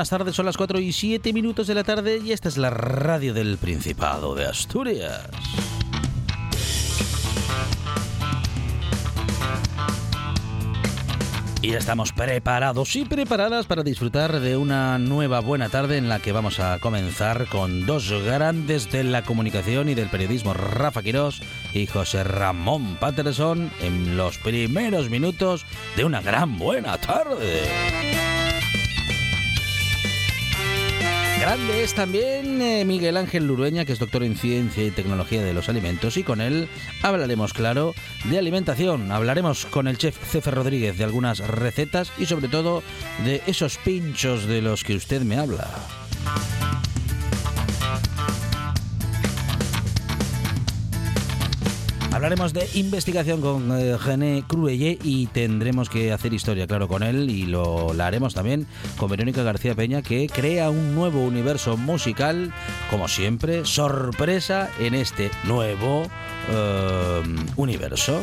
Buenas tardes. Son las 4 y 7 minutos de la tarde y esta es la radio del Principado de Asturias. Y estamos preparados y preparadas para disfrutar de una nueva buena tarde en la que vamos a comenzar con dos grandes de la comunicación y del periodismo, Rafa Quirós y José Ramón Patterson, en los primeros minutos de una gran buena tarde. Grande es también eh, Miguel Ángel Lurueña, que es doctor en Ciencia y Tecnología de los Alimentos, y con él hablaremos, claro, de alimentación. Hablaremos con el chef Cefe Rodríguez de algunas recetas y sobre todo de esos pinchos de los que usted me habla. Hablaremos de investigación con eh, René Cruelle y tendremos que hacer historia, claro, con él y lo haremos también con Verónica García Peña que crea un nuevo universo musical, como siempre, sorpresa en este nuevo eh, universo.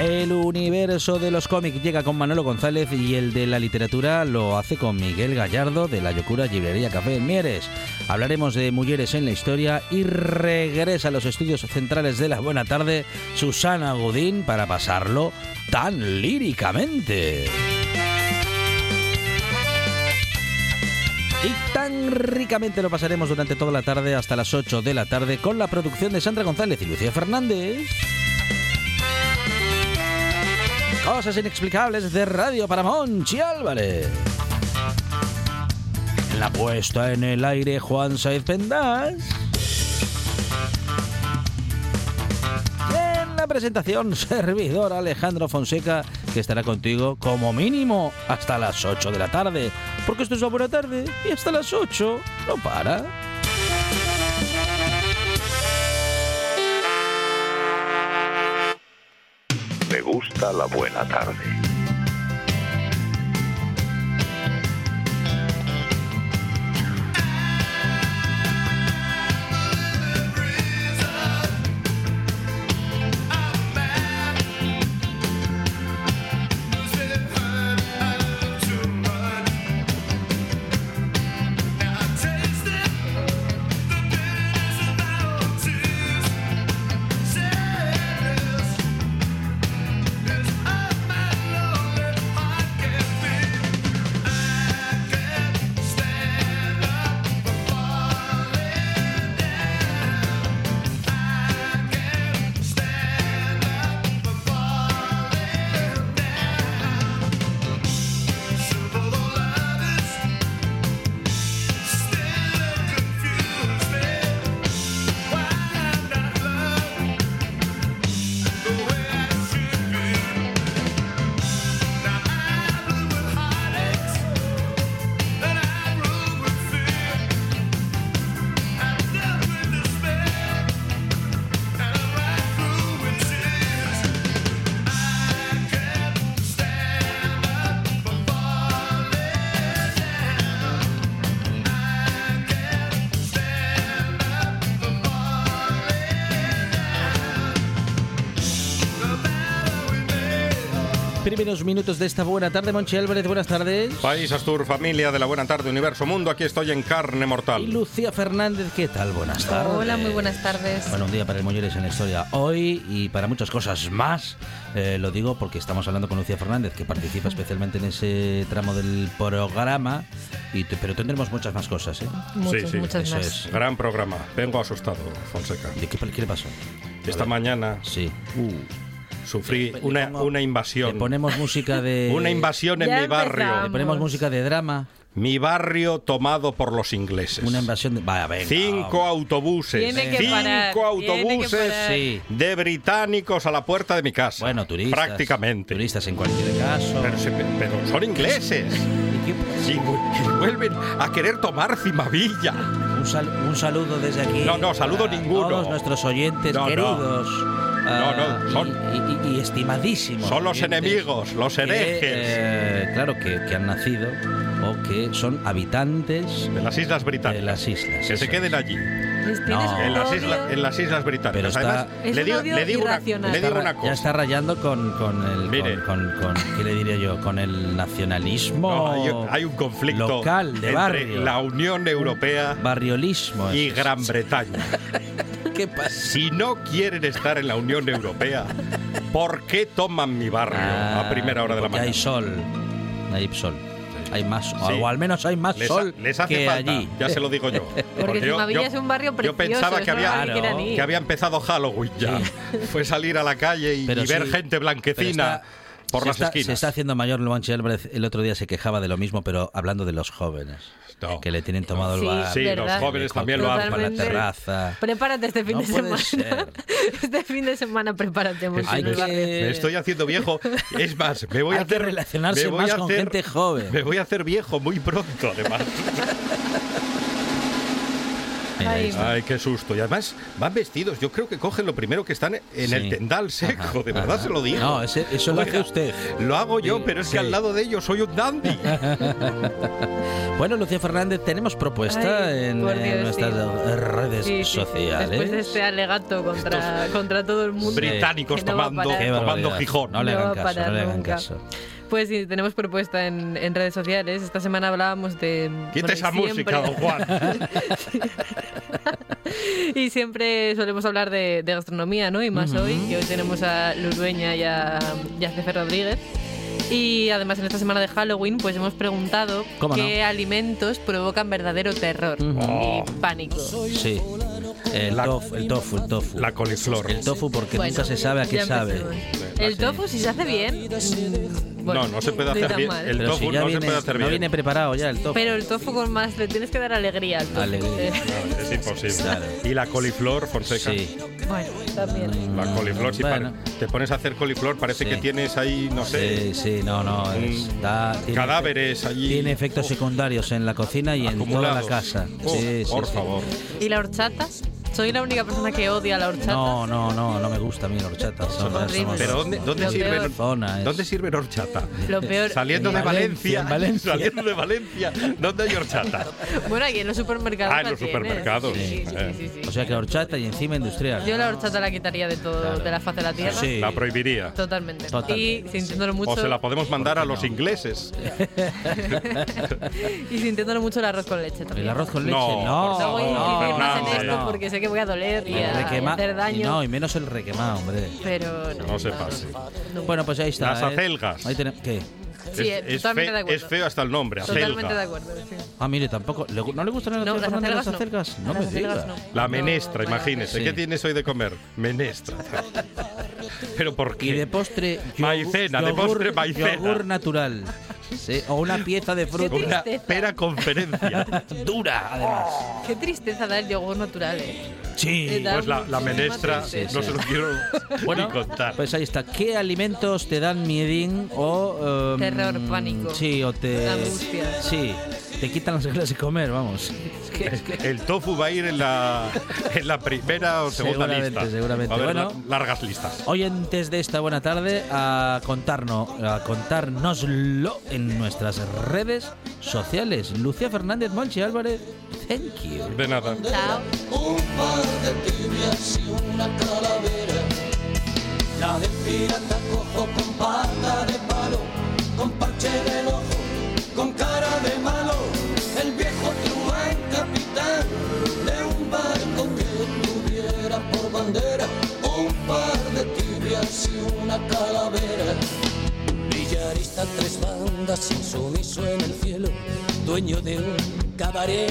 El universo de los cómics llega con Manolo González y el de la literatura lo hace con Miguel Gallardo de la Yocura Librería Café en Mieres. Hablaremos de mujeres en la historia y regresa a los estudios centrales de la Buena Tarde Susana Godín para pasarlo tan líricamente. Y tan ricamente lo pasaremos durante toda la tarde hasta las 8 de la tarde con la producción de Sandra González y Lucía Fernández. Cosas inexplicables de Radio para Monchi Álvarez. En la puesta en el aire Juan Saez Pendas. En la presentación servidor Alejandro Fonseca, que estará contigo como mínimo hasta las 8 de la tarde. Porque esto es una buena tarde y hasta las 8 no para. Gusta la buena tarde. Primeros minutos de esta buena tarde, Monchi Álvarez, buenas tardes. País Astur, familia de la buena tarde, universo, mundo, aquí estoy en carne Y mortal. Lucía Fernández, ¿qué tal? Buenas tardes. Hola, muy buenas tardes. Bueno, un día para el Molleres en la historia hoy y para muchas cosas más. Eh, lo digo porque estamos hablando con Lucía Fernández, que participa especialmente en ese tramo del programa, y te- pero tendremos muchas más cosas. ¿eh? Muchas, sí, muchas eso más. es. Gran programa. Vengo asustado, Fonseca. ¿De qué, qué le pasó? Esta mañana Sí. Uh, Sufrí Le una, pongo- una Le invasión. ponemos música de. Una invasión en Ya mi barrio. empezamos. Le ponemos música de drama. Mi barrio tomado por los ingleses. Una invasión de. Vaya, venga. Cinco autobuses. Tiene que cinco parar, tiene que autobuses parar. Sí. de británicos a la puerta de mi casa. Bueno, turistas. Prácticamente. Turistas en cualquier caso. Pero, pero son ingleses. ¿Y y vuelven a querer tomar Cimavilla. Un, sal- un saludo desde aquí. No, no, saludo para ninguno. Todos nuestros oyentes No, no. queridos. ah, No, no, son- Y, y- y estimadísimos. Son los enemigos, los que, herejes. eh, claro, que, que han nacido o que son habitantes De las Islas Británicas. de las islas. Que se queden allí. No. un En las, islas, en las Islas Británicas. Pero está- Además, Es le un digo, odio le digo una, le digo una Ya cosa. está rayando con, con el. Mire. Con, con- con- ¿Qué le diría yo? Con el nacionalismo. No, hay, hay un conflicto local, de entre barrio. la Unión Europea Barriolismo. y. Gran Bretaña. ¿Qué pasa? Si no quieren estar en la Unión Europea, ¿por qué toman mi barrio a primera hora de la Ah, porque mañana? hay sol. Hay sol. Hay más, Sí. o al menos hay más Les, sol les hace que falta, allí. ya se lo digo yo. Porque yo- es un barrio precioso. Yo pensaba que no había, que había empezado Halloween ya. Fue salir a la calle y, ver sí, gente pero blanquecina está- por se las está, esquinas. Se está haciendo mayor Luanchi Álvarez. El otro día se quejaba de lo mismo, pero hablando de los jóvenes. No. Que le tienen tomado el bar. Sí, los jóvenes también lo Para hacen. la terraza. Prepárate este fin No de puede semana. ser. Este fin de semana prepárate. que-. Me estoy haciendo viejo. Es más, me voy Hay a que hacer. relacionarse me voy más a con hacer- gente joven. Me voy a hacer viejo muy pronto, además. Ay, qué susto. Y además van vestidos. Yo creo que cogen lo primero que están en Sí. el tendal seco. Ajá, de verdad ajá. se lo digo. No, ese- eso lo hace usted. Lo hago yo, Sí, pero es que sí. al lado de ellos soy un dandy. Bueno, Lucía Fernández, tenemos propuesta Ay, en, nuestras sí. redes Sí, sí, sí. sociales. Después de este alegato contra, contra todo el mundo. Británicos no tomando, tomando. Gijón. No le hagan caso, no le hagan caso. Pues sí, tenemos propuesta en, en redes sociales. Esta semana hablábamos de. Quita bueno, esa siempre- música, don Juan. y siempre solemos hablar de, de gastronomía, ¿no? Y más hoy, que hoy tenemos a Lurueña y a, y a Cefe Rodríguez. Y además en esta semana de Halloween, pues hemos preguntado ¿Cómo no? qué alimentos provocan verdadero terror Ujú. y pánico. Sí. El, La- tofu, el tofu, el tofu. La coliflor. El tofu porque Bueno, nunca se sabe a qué sabe. El tofu, si se hace bien. Mm, bueno, No, no se puede hacer bien. mal. El Pero tofu si no viene, se puede hacer no bien. viene preparado ya el tofu. Pero el tofu con más, le tienes que dar alegría al tofu. Alegría. Eh, No, es imposible. Claro. Y la coliflor, Fonseca. Sí. bueno, también. La coliflor, si Bueno. te pones a hacer coliflor, parece Sí. que tienes ahí, no sé, Sí, sí, no, no. es- Un- da- tiene cadáveres allí. Tiene efectos secundarios en la cocina y en toda la casa. Oh, Sí, por sí. favor. ¿Y la horchata? Soy la única persona que odia la horchata. No, no, no, no me gusta a mí la horchata. Son- Horrible. somos- Pero ¿dónde, dónde peor. Zona es- ¿Dónde sirven horchata? Lo peor. Saliendo En de Valencia, Valencia, en Valencia. saliendo de Valencia, ¿dónde hay horchata? Bueno, aquí en los supermercados. Ah, en la los tienes. supermercados. Sí, sí, Eh. sí, sí, sí. O sea que horchata y encima industrial. Yo la horchata la quitaría de todo, Claro. de la faz de la tierra. Sí. La prohibiría. Totalmente. Totalmente. Y sintiéndolo mucho. O se la podemos mandar a los no? ingleses. y sintiéndolo mucho el arroz con leche también. El arroz con leche, No, no. No voy a No, incidir más en Fernando, esto no. porque sé que voy a doler y El a requema- hacer y daño. No, y menos el requemado, hombre. Pero no. No se pase. no. Bueno, pues ahí está. Las ¿eh? acelgas. Ahí tenemos. ¿Qué? Sí, es, es totalmente fe- de acuerdo. es feo hasta el nombre, Totalmente acelga. de acuerdo. sí. Ah, mire, tampoco. ¿le gu- ¿No le gustan No, las acelgas? las no. acelgas? No Las me digas. no. La No, menestra, imagínese. Sí. ¿Qué tienes hoy de comer? Menestra. ¿Pero por Y de qué? postre. yogur- Maicena, de yogur- postre maicena. Yogur natural. Sí, o una pieza de fruta. Una pera conferencia. dura, además. Qué tristeza da el yogur natural, eh. Sí. Pues la, la menestra, tristeza. no se lo quiero Bueno, ni contar. pues ahí está. ¿Qué alimentos te dan miedín o... em, Terror, pánico. Sí, o te... Angustia. Sí, te quitan las ganas de comer, vamos. Es que- es que- El tofu va a ir en la, en la primera o segunda Seguramente, lista. seguramente. Haber Bueno. la- largas listas. Oyentes de esta buena tarde, a contarnos, a contárnoslo en nuestras redes sociales. Lucía Fernández, Monchi Álvarez, thank you. De nada. Chao. un par de tibias y una calavera. La del pirata cojo con pata de palo, con parche el ojo, con cara de malo. El viejo truán capitán de un barco que tuviera por bandera un par de tibias y una calavera. Villarista tres bandas, insumiso en el cielo, dueño de un cabaret.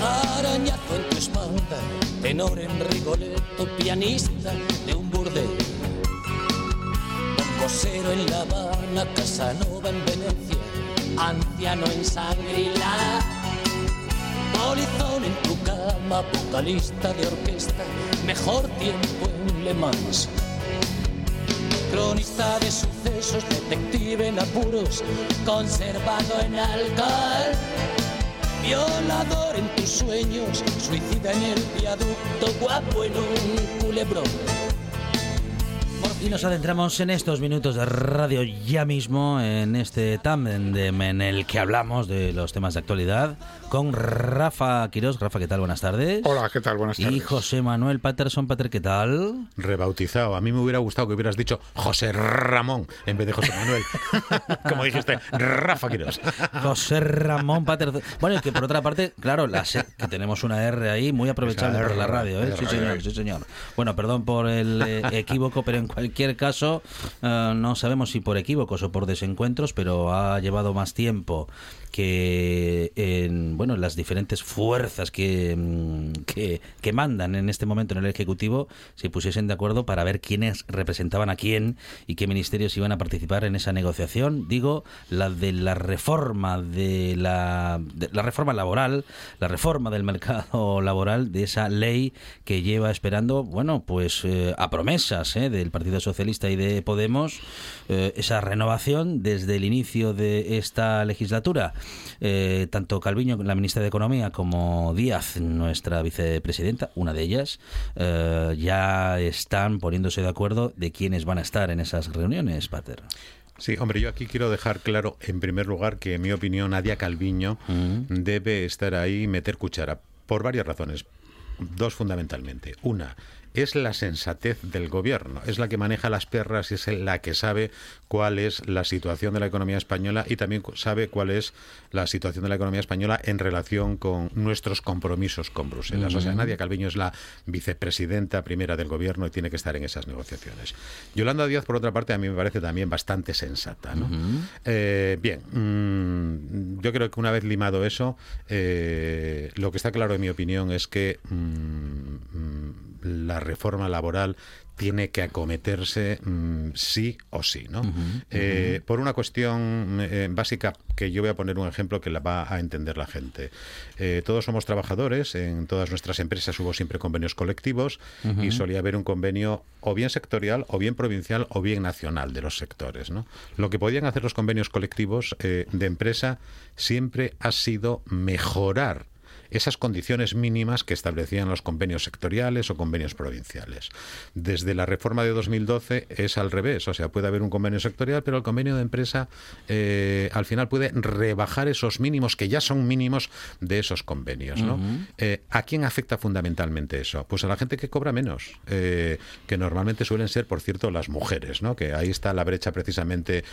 Arañazo en tu espalda, tenor en Rigoletto, pianista de un burdel. Rosero en La Habana, Casanova en Venecia, anciano en Sangrila. Polizón en tu cama, vocalista de orquesta, mejor tiempo en Le Mans. Cronista de sucesos, detective en apuros, conservado en alcohol. Violador en tus sueños, suicida en el viaducto, guapo en un culebrón. Y nos adentramos en estos minutos de radio ya mismo, en este tándem en el que hablamos de los temas de actualidad, con Rafa Quiroz. Rafa, ¿qué tal? Buenas tardes. Hola, ¿qué tal? Buenas tardes. Y José Manuel Patterson. Pater, ¿qué tal? Rebautizado. A mí me hubiera gustado que hubieras dicho José Ramón en vez de José Manuel. Como dijiste, Rafa Quiroz. José Ramón Patterson. Bueno, y que por otra parte, claro, la que tenemos una R ahí muy aprovechable por la radio, ¿eh? R, Sí, señor, R. sí, señor. Bueno, perdón por el eh, equívoco, pero en cualquier caso, eh, no sabemos si por equívocos o por desencuentros, pero ha llevado más tiempo que en bueno las diferentes fuerzas que, mm, que, que mandan en este momento en el Ejecutivo se pusiesen de acuerdo para ver quiénes representaban a quién y qué ministerios iban a participar en esa negociación. Digo, la de la reforma de la, la reforma laboral, la reforma del mercado laboral, de esa ley que lleva esperando, bueno, pues eh, a promesas eh, del Partido Socialista y de Podemos, eh, esa renovación desde el inicio de esta legislatura. Eh, tanto Calviño, la ministra de Economía, como Díaz, nuestra vicepresidenta, una de ellas, eh, ya están poniéndose de acuerdo de quiénes van a estar en esas reuniones, Pater. Sí, hombre, yo aquí quiero dejar claro, en primer lugar, que en mi opinión Nadia Calviño debe estar ahí y meter cuchara, por varias razones. Dos fundamentalmente. Una, es la sensatez del gobierno, es la que maneja las perras y es la que sabe cuál es la situación de la economía española y también sabe cuál es la situación de la economía española en relación con nuestros compromisos con Bruselas. O sea, Nadia Calviño es la vicepresidenta primera del gobierno y tiene que estar en esas negociaciones. Yolanda Díaz, por otra parte, a mí me parece también bastante sensata. ¿no? Eh, bien, mm, yo creo que una vez limado eso, eh, lo que está claro en mi opinión es que mm, mm, la reforma laboral tiene que acometerse mm, sí o sí, ¿no? Eh, por una cuestión eh, básica que yo voy a poner un ejemplo que la va a entender la gente. Eh, todos somos trabajadores, en todas nuestras empresas hubo siempre convenios colectivos y solía haber un convenio o bien sectorial, o bien provincial, o bien nacional de los sectores, ¿no? Lo que podían hacer los convenios colectivos de empresa siempre ha sido mejorar esas condiciones mínimas que establecían los convenios sectoriales o convenios provinciales. Desde la reforma de 2012 es al revés, o sea, puede haber un convenio sectorial, pero el convenio de empresa eh, al final puede rebajar esos mínimos que ya son mínimos de esos convenios. ¿no? Eh, ¿A quién afecta fundamentalmente eso? Pues a la gente que cobra menos, eh, que normalmente suelen ser, por cierto, las mujeres, ¿no? que ahí está la brecha precisamente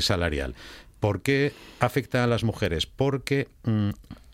salarial. ¿Por qué afecta a las mujeres? Porque mm,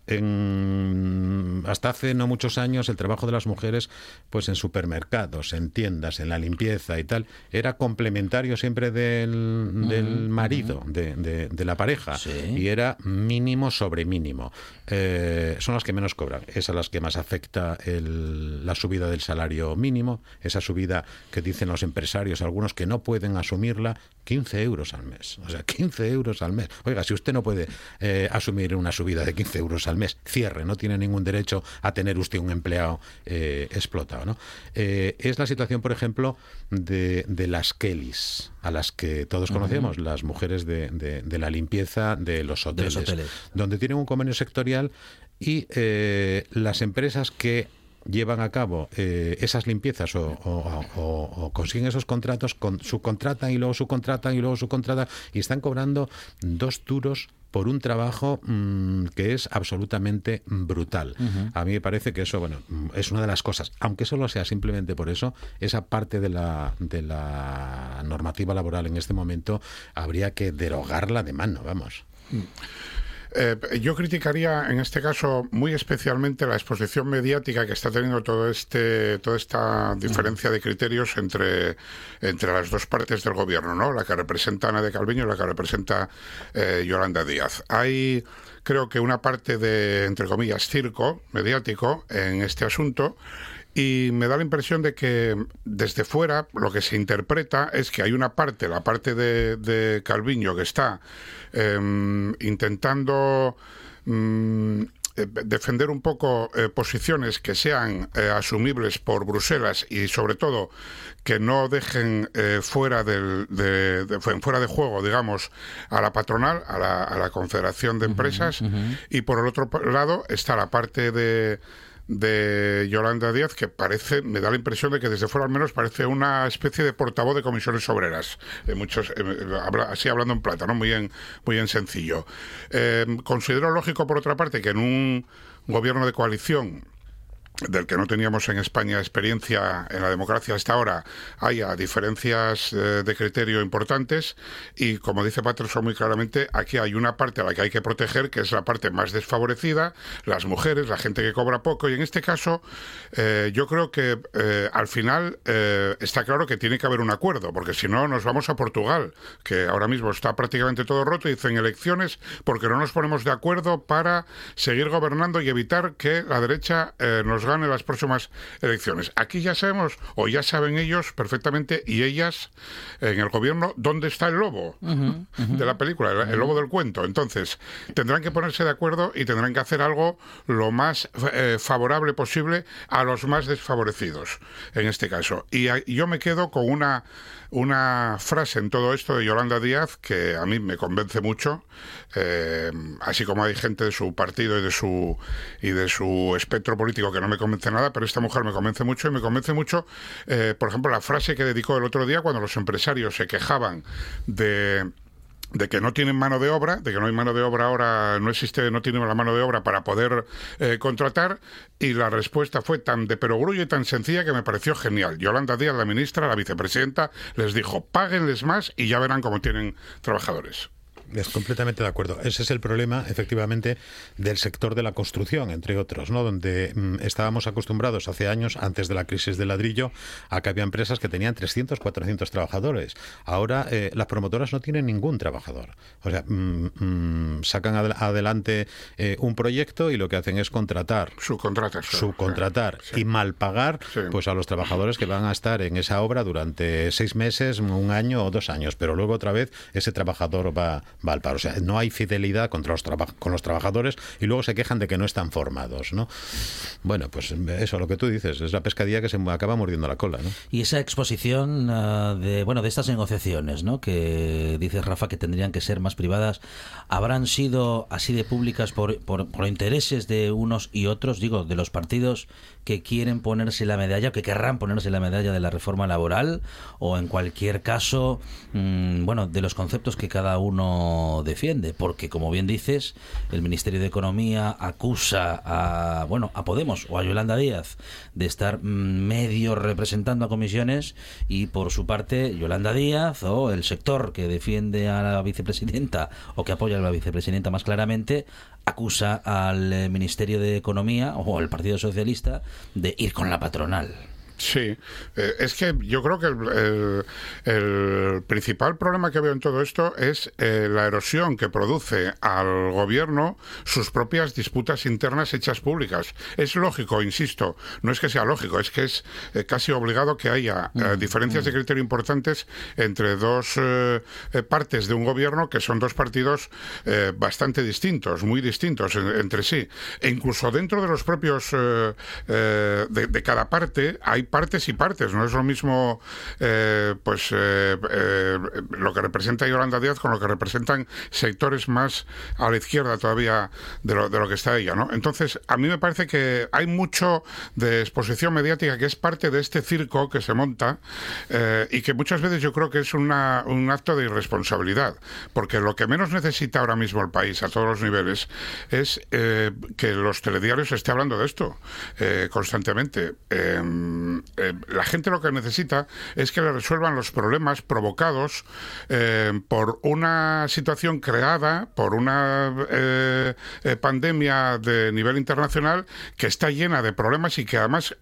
en- hasta hace no muchos años el trabajo de las mujeres pues en supermercados, en tiendas, en la limpieza y tal, era complementario siempre del, del marido, de, de- de la pareja, Sí. y era mínimo sobre mínimo. Eh, son las que menos cobran, es a las que más afecta el- la subida del salario mínimo, esa subida que dicen los empresarios, algunos que no pueden asumirla, 15 euros al mes. O sea, 15 euros al mes. Oiga, si usted no puede eh, asumir una subida de 15 euros al mes, cierre, no tiene ningún derecho a tener usted un empleado eh, explotado. ¿no? Eh, es la situación, por ejemplo, de, de las Kellys, a las que todos conocemos, las mujeres de, de- de la limpieza de los De hoteles, los hoteles. donde tienen un convenio sectorial y eh, las empresas que llevan a cabo eh, esas limpiezas o, o- o- o consiguen esos contratos, con, subcontratan y luego subcontratan y luego subcontratan y están cobrando dos duros por un trabajo mm, que es absolutamente brutal. A mí me parece que eso, bueno, mm, es una de las cosas, aunque solo sea simplemente por eso, esa parte de la, de la normativa laboral en este momento habría que derogarla de mano, vamos. Eh, yo criticaría en este caso muy especialmente la exposición mediática que está teniendo todo este, toda esta diferencia de criterios entre, entre las dos partes del gobierno, ¿no? La que representa Ana de Calviño y la que representa eh, Yolanda Díaz. Hay, creo que una parte de, entre comillas, circo mediático en este asunto. Y me da la impresión de que desde fuera lo que se interpreta es que hay una parte, la parte de, de Calviño, que está em, intentando mm, eh, defender un poco eh, posiciones que sean eh, asumibles por Bruselas y sobre todo que no dejen fuera del, de, de- fuera de juego digamos a la patronal a la, a la confederación de empresas y por el otro lado está la parte de de Yolanda Díaz que parece, me da la impresión de que desde fuera al menos parece una especie de portavoz de comisiones obreras, eh, muchos, eh, habla- así hablando en plata, ¿no? muy en, muy en sencillo. Eh, considero lógico, por otra parte, que en un gobierno de coalición del que no teníamos en España experiencia en la democracia hasta ahora, haya diferencias eh, de criterio importantes y, como dice Patterson muy claramente, aquí hay una parte a la que hay que proteger, que es la parte más desfavorecida, las mujeres, la gente que cobra poco, y en este caso eh, yo creo que eh, al final está claro que tiene que haber un acuerdo, porque si no nos vamos a Portugal, que ahora mismo está prácticamente todo roto, y dicen elecciones porque no nos ponemos de acuerdo para seguir gobernando y evitar que la derecha nos gane las próximas elecciones. Aquí ya sabemos, o ya saben ellos perfectamente, y ellas en el gobierno, dónde está el lobo de la película, el, el lobo del cuento. Entonces, tendrán que ponerse de acuerdo y tendrán que hacer algo lo más eh, favorable posible a los más desfavorecidos, en este caso. Y a- yo me quedo con una, una frase en todo esto de Yolanda Díaz que a mí me convence mucho, eh, así como hay gente de su partido y de su, y de su espectro político que no me convence nada, pero esta mujer me convence mucho y me convence mucho, eh, por ejemplo, la frase que dedicó el otro día cuando los empresarios se quejaban de de que no tienen mano de obra, de que no hay mano de obra ahora, no existe, no tienen la mano de obra para poder eh, contratar, y la respuesta fue tan de perogrullo y tan sencilla que me pareció genial. Yolanda Díaz, la ministra, la vicepresidenta, les dijo, páguenles más y ya verán cómo tienen trabajadores. Es completamente de acuerdo. Ese es el problema, efectivamente, del sector de la construcción, entre otros, ¿no? Donde mm, estábamos acostumbrados hace años, antes de la crisis del ladrillo, a que había empresas que tenían 300, 400 trabajadores. Ahora eh, las promotoras no tienen ningún trabajador. O sea, mm, mm, sacan adel- adelante eh, un proyecto y lo que hacen es contratar Subcontratas. subcontratar y mal pagar Sí. pues a los trabajadores que van a estar en esa obra durante seis meses, un año o dos años, pero luego otra vez ese trabajador va, va al paro. O sea, no hay fidelidad contra los con los trabajadores y luego se quejan de que no están formados, ¿no? Bueno, pues eso, lo que tú dices, es la pescadilla que se acaba mordiendo la cola, ¿no? Y esa exposición ah, de bueno de estas negociaciones, ¿no? Que dices Rafa que tendrían que ser más privadas, habrán sido así de públicas por, por, por intereses de unos y otros, digo, de los partidos que quieren ponerse la medalla, que querrán ponerse la medalla de la reforma laboral, o en cualquier caso, mm, bueno, de los conceptos que cada uno defiende, porque como bien dices, el Ministerio de Economía acusa a bueno a Podemos o a Yolanda Díaz de estar medio representando a comisiones y por su parte Yolanda Díaz o el sector que defiende a la vicepresidenta o que apoya a la vicepresidenta más claramente acusa al Ministerio de Economía o al Partido Socialista de ir con la patronal. Sí, eh, es que yo creo que el, el- el principal problema que veo en todo esto es eh, la erosión que produce al gobierno sus propias disputas internas hechas públicas. Es lógico, insisto, no es que sea lógico, es que es eh, casi obligado que haya eh, diferencias de criterio importantes entre dos partes de un gobierno que son dos partidos bastante distintos, muy distintos en- entre sí. E incluso dentro de los propios eh, eh, de, de cada parte hay partes y partes. No es lo mismo eh, pues eh, eh, lo que representa Yolanda Díaz con lo que representan sectores más a la izquierda todavía de lo, de lo que está ella. ¿no? Entonces, a mí me parece que hay mucho de exposición mediática que es parte de este circo que se monta eh, y que muchas veces yo creo que es una, un acto de irresponsabilidad. Porque lo que menos necesita ahora mismo el país a todos los niveles es que los telediarios esté hablando de esto constantemente. Eh, eh, la gente lo que necesita es que le resuelvan los problemas provocados eh, por una situación creada, por una eh, pandemia de nivel internacional que está llena de problemas y que además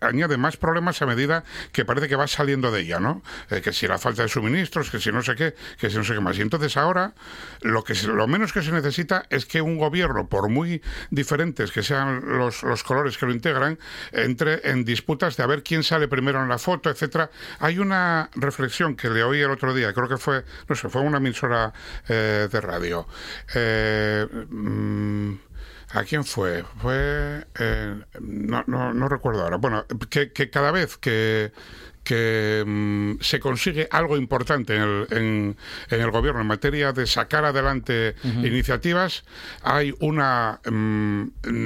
añade más problemas a medida que parece que va saliendo de ella, ¿no? Que si la falta de suministros, que si no sé qué, que si no sé qué más. Y entonces ahora lo que lo menos que se necesita es que un gobierno, por muy diferentes que sean los, los colores que lo integran, entre en disputas de a quién sale primero en la foto, etcétera. Hay una reflexión que le oí el otro día, creo que fue, no sé, fue una emisora eh, de radio. Eh, mm, ¿A quién fue? Fue. eh, no, no, no recuerdo ahora. Bueno, que cada vez que que mm, se consigue algo importante en el, en, en el gobierno en materia de sacar adelante iniciativas, hay una mm,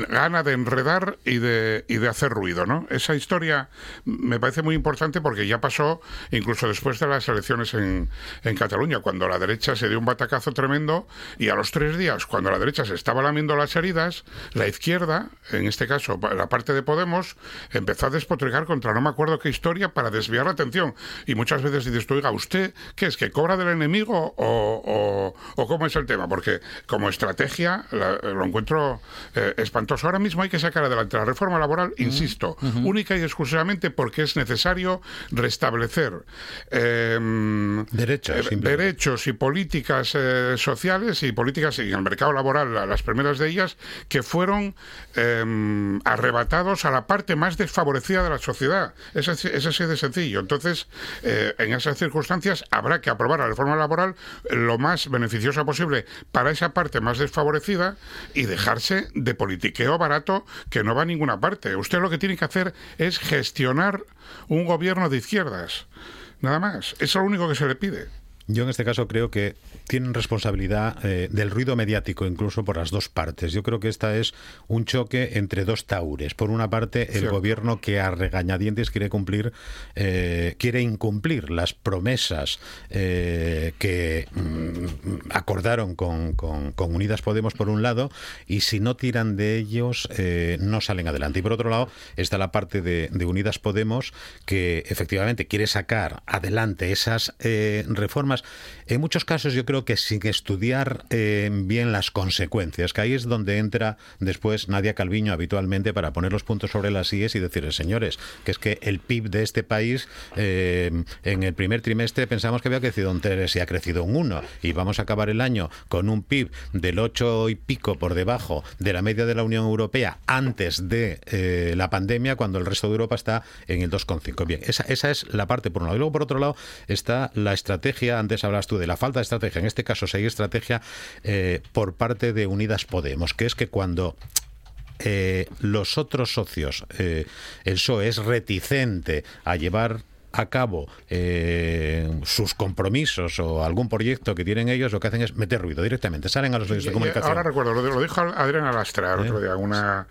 gana de enredar y de, y de hacer ruido. ¿no? Esa historia me parece muy importante porque ya pasó incluso después de las elecciones en, en Cataluña, cuando la derecha se dio un batacazo tremendo y a los tres días, cuando la derecha se estaba lamiendo las heridas, la izquierda, en este caso la parte de Podemos, empezó a despotricar contra no me acuerdo qué historia para desviar la atención. Y muchas veces dices tú, oiga, ¿usted qué es? ¿Que cobra del enemigo o, o- o cómo es el tema? Porque como estrategia la- lo encuentro eh, espantoso. Ahora mismo hay que sacar adelante la reforma laboral, insisto, única y exclusivamente porque es necesario restablecer eh, Derechos, eh, derechos y políticas eh, sociales y políticas en el mercado laboral, la- las primeras de ellas, que fueron eh, arrebatados a la parte más desfavorecida de la sociedad. Es así, es de Entonces, eh, en esas circunstancias habrá que aprobar la reforma laboral lo más beneficiosa posible para esa parte más desfavorecida y dejarse de politiqueo barato que no va a ninguna parte. Usted lo que tiene que hacer es gestionar un gobierno de izquierdas. Nada más. Eso es lo único que se le pide. Yo en este caso creo que tienen responsabilidad eh, del ruido mediático incluso por las dos partes. Yo creo que esta es un choque entre dos taures. Por una parte, el gobierno que a regañadientes quiere cumplir, eh, quiere incumplir las promesas eh, que mm, acordaron con, con- con Unidas Podemos por un lado y si no tiran de ellos eh, no salen adelante. Y por otro lado está la parte de, de Unidas Podemos que efectivamente quiere sacar adelante esas eh, En muchos casos yo creo que sin estudiar eh, bien las consecuencias, que ahí es donde entra después Nadia Calviño habitualmente para poner los puntos sobre las IES y decirles, señores, que es que el PIB de este país eh, en el primer trimestre pensamos que había crecido un 3 y ha crecido un 1 y vamos a acabar el año con un PIB del 8 y pico por debajo de la media de la Unión Europea antes de eh, la pandemia cuando el resto de Europa está en el 2,5. Bien, esa, esa es la parte por un lado. Y luego por otro lado está la estrategia, antes hablas tú de la falta de estrategia, en este caso si hay estrategia eh, por parte de Unidas Podemos, que es que cuando eh, los otros socios, eh, el PSOE es reticente a llevar a cabo eh, sus compromisos o algún proyecto que tienen ellos, lo que hacen es meter ruido directamente. Salen a los medios de comunicación. Ahora recuerdo, lo, lo dijo Adriana Lastra el otro día, una,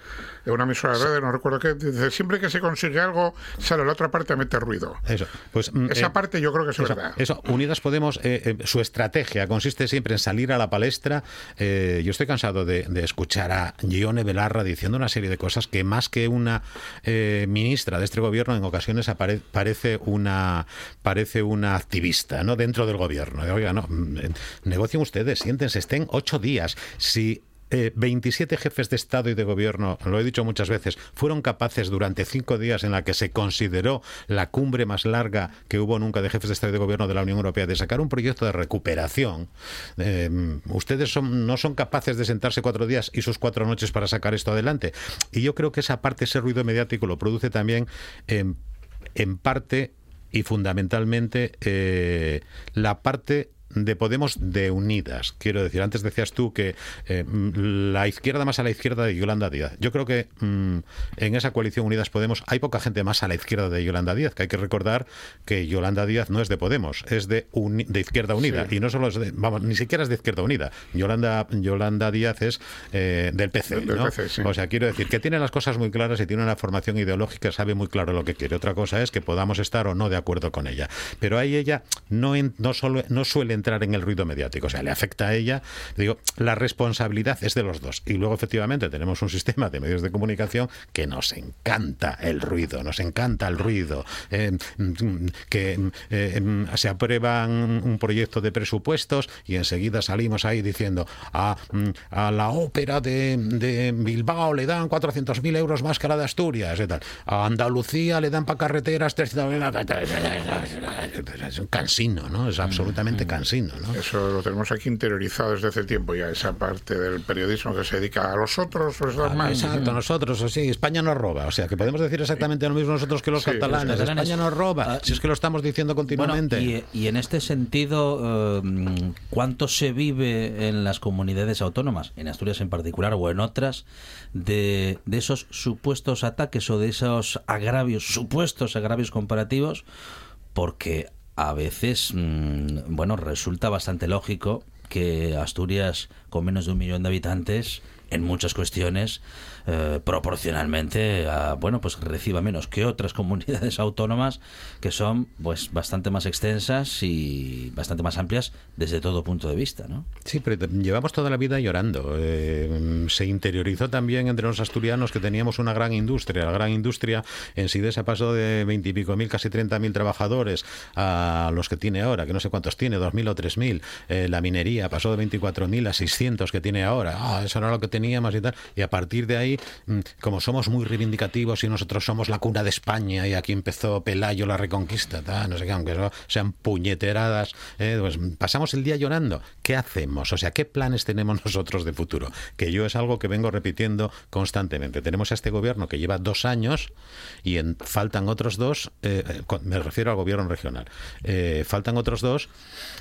una emisora de radio, no recuerdo qué, dice, siempre que se consigue algo, sale la otra parte a meter ruido. Eso, pues, mm, Esa eh, parte yo creo que es Eso, verdad. eso, Unidas Podemos, eh, eh, su estrategia consiste siempre en salir a la palestra. Eh, yo estoy cansado de, de escuchar a Gione Belarra diciendo una serie de cosas que más que una eh, ministra de este gobierno en ocasiones apare- parece una parece una activista, ¿no? Dentro del gobierno. Oiga, no, mm, negocien ustedes, siéntense, estén ocho días. Si eh, 27 jefes de Estado y de Gobierno, lo he dicho muchas veces, fueron capaces durante cinco días en la que se consideró la cumbre más larga que hubo nunca de jefes de Estado y de Gobierno de la Unión Europea de sacar un proyecto de recuperación. Eh, ustedes son, no son capaces de sentarse cuatro días y sus cuatro noches para sacar esto adelante. Y yo creo que esa parte, ese ruido mediático, lo produce también en parte y fundamentalmente eh, la parte de Podemos de Unidas. Quiero decir, antes decías tú que eh, mm, la izquierda más a la izquierda de Yolanda Díaz. Yo creo que mm, en esa coalición Unidas Podemos hay poca gente más a la izquierda de Yolanda Díaz, que hay que recordar que Yolanda Díaz no es de Podemos, es de, Uni- de Izquierda Unida. Y no solo es de, vamos, ni siquiera es de Izquierda Unida. Yolanda, Yolanda Díaz es eh, del PC. Del ¿no? PC, sí. O sea, quiero decir que tiene las cosas muy claras y tiene una formación ideológica, sabe muy claro lo que quiere. Otra cosa es que podamos estar o no de acuerdo con ella. Pero ahí ella no, en- no, solo, no suele entrar en el ruido mediático. O sea, le afecta a ella. Digo, la responsabilidad es de los dos. Y luego, efectivamente, tenemos un sistema de medios de comunicación que nos encanta el ruido, nos encanta el ruido. Eh, que eh, se aprueban un proyecto de presupuestos y enseguida salimos ahí diciendo a, a la ópera de, de Bilbao le dan 400.000 euros más que la de Asturias. Y tal. A Andalucía le dan para carreteras 300.000. Es un cansino, ¿no? Es absolutamente cansino, ¿no? Eso lo tenemos aquí interiorizado desde hace tiempo ya, esa parte del periodismo que se dedica a los otros, pues ah, más. Exacto, nosotros, sí, España nos roba. O sea, que podemos decir exactamente lo mismo nosotros que los, catalanes. España nos roba, ah, si es que lo estamos diciendo continuamente. y, en este sentido, eh, ¿cuánto se vive en las comunidades autónomas, en Asturias en particular o en otras, de, de esos supuestos ataques o de esos agravios, supuestos agravios comparativos? Porque a veces, mm, bueno, resulta bastante lógico que Asturias, con menos de un millón de habitantes, en muchas cuestiones, eh, proporcionalmente a, bueno pues reciba menos que otras comunidades autónomas que son pues bastante más extensas y bastante más amplias desde todo punto de vista ¿no? sí pero llevamos toda la vida llorando. Eh, se interiorizó también entre los asturianos que teníamos una gran industria la gran industria en Sidesa pasó de veintipico mil casi treinta mil trabajadores a los que tiene ahora que no sé cuántos tiene dos mil o tres mil. Eh, la minería pasó de veinticuatro mil a 600 que tiene ahora. Ah, eso no era lo que teníamos y tal. Y a partir de ahí Mm, como somos muy reivindicativos y nosotros somos la cuna de España y aquí empezó Pelayo la reconquista, no sé qué, aunque sean puñeteradas, eh, pues pasamos el día llorando. ¿Qué hacemos? O sea, ¿qué planes tenemos nosotros de futuro? Que yo es algo que vengo repitiendo constantemente. Tenemos a este gobierno que lleva dos años y faltan otros dos, eh, eh, me refiero al gobierno regional, faltan otros dos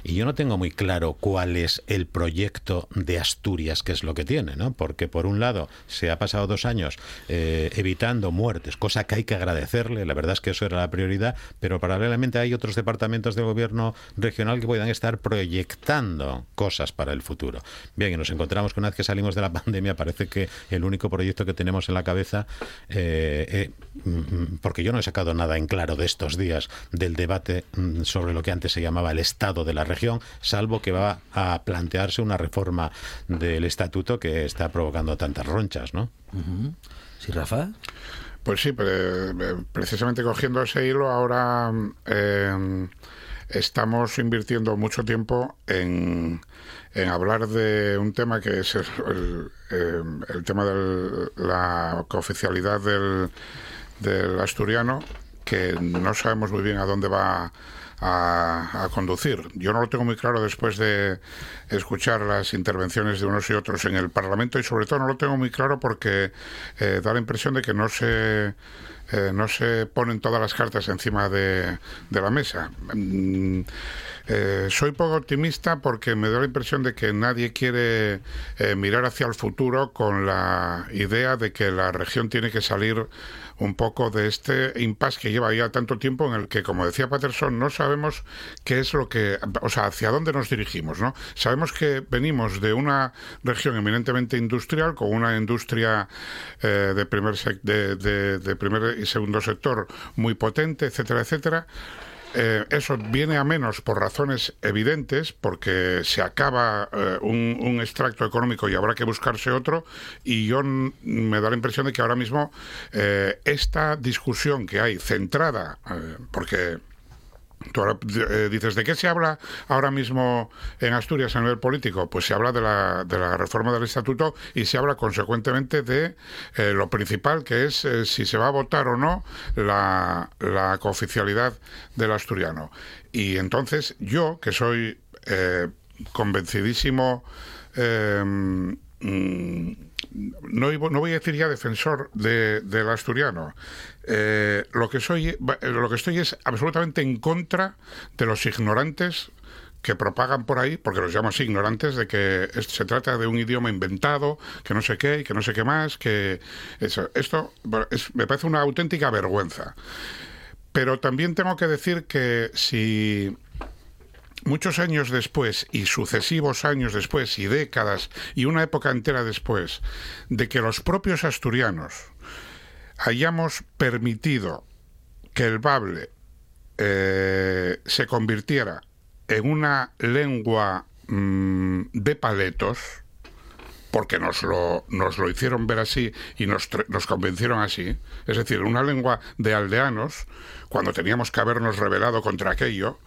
y yo no tengo muy claro cuál es el proyecto de Asturias, que es lo que tiene, ¿no? Porque por un lado se ha pasado dos años eh, evitando muertes, cosa que hay que agradecerle, la verdad es que eso era la prioridad, pero paralelamente hay otros departamentos del gobierno regional que puedan estar proyectando cosas para el futuro. Bien, y nos encontramos que una vez que salimos de la pandemia parece que el único proyecto que tenemos en la cabeza, eh, eh, mm, porque yo no he sacado nada en claro de estos días del debate mm, sobre lo que antes se llamaba el Estado de la región, salvo que va a plantearse una reforma del estatuto que está provocando tantas ronchas, ¿no? ¿Sí, Rafa? Pues sí, eh, precisamente cogiendo ese hilo, ahora em, estamos invirtiendo mucho tiempo en, hablar de un tema que es el, em, tema de la cooficialidad del, del asturiano, que no sabemos muy bien a dónde va a, conducir. Yo no lo tengo muy claro después de escuchar las intervenciones de unos y otros en el Parlamento y sobre todo no lo tengo muy claro porque eh, da la impresión de que no se eh, no se ponen todas las cartas encima de, la mesa. Mm, eh, soy poco optimista porque me da la impresión de que nadie quiere mirar hacia el futuro con la idea de que la región tiene que salir un poco de este impasse que lleva ya tanto tiempo en el que, como decía Patterson, no sabemos qué es lo que, o sea, hacia dónde nos dirigimos, ¿no? Sabemos que venimos de una región eminentemente industrial, con una industria eh, de, primer de, de primer y segundo sector muy potente, etcétera, etcétera eh, eso viene a menos por razones evidentes, porque se acaba eh, un, extracto económico y habrá que buscarse otro, y yo me da la impresión de que ahora mismo eh, esta discusión que hay centrada, porque Tú ahora eh, dices, ¿de qué se habla ahora mismo en Asturias a nivel político? Pues se habla de la, de la reforma del estatuto y se habla consecuentemente de eh, lo principal, que es eh, si se va a votar o no la, la cooficialidad del asturiano. Y entonces yo, que soy convencidísimo mm, no, no, voy a decir ya defensor de, del asturiano. Eh, lo, que soy, lo que estoy es absolutamente en contra de los ignorantes que propagan por ahí, porque los llamo ignorantes, de que se trata de un idioma inventado, que no sé qué y que no sé qué más, que eso, esto me parece una auténtica vergüenza. Pero también tengo que decir que si muchos años después y sucesivos años después y décadas y una época entera después de que los propios asturianos hayamos permitido que el Bable eh, se convirtiera en una lengua mm, de paletos, porque nos lo, nos lo hicieron ver así y nos, nos convencieron así, es decir, una lengua de aldeanos, cuando teníamos que habernos rebelado contra aquello,